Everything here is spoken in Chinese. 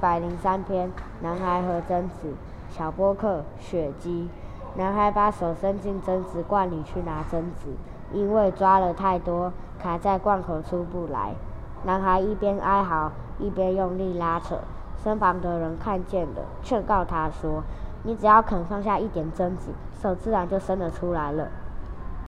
百零三篇《男孩和贞子》，小波克雪姬。男孩把手伸进贞子罐里去拿贞子，因为抓了太多，卡在罐口出不来。男孩一边哀嚎，一边用力拉扯。身旁的人看见了，劝告他说：“你只要肯放下一点贞子，手自然就伸了出来了。”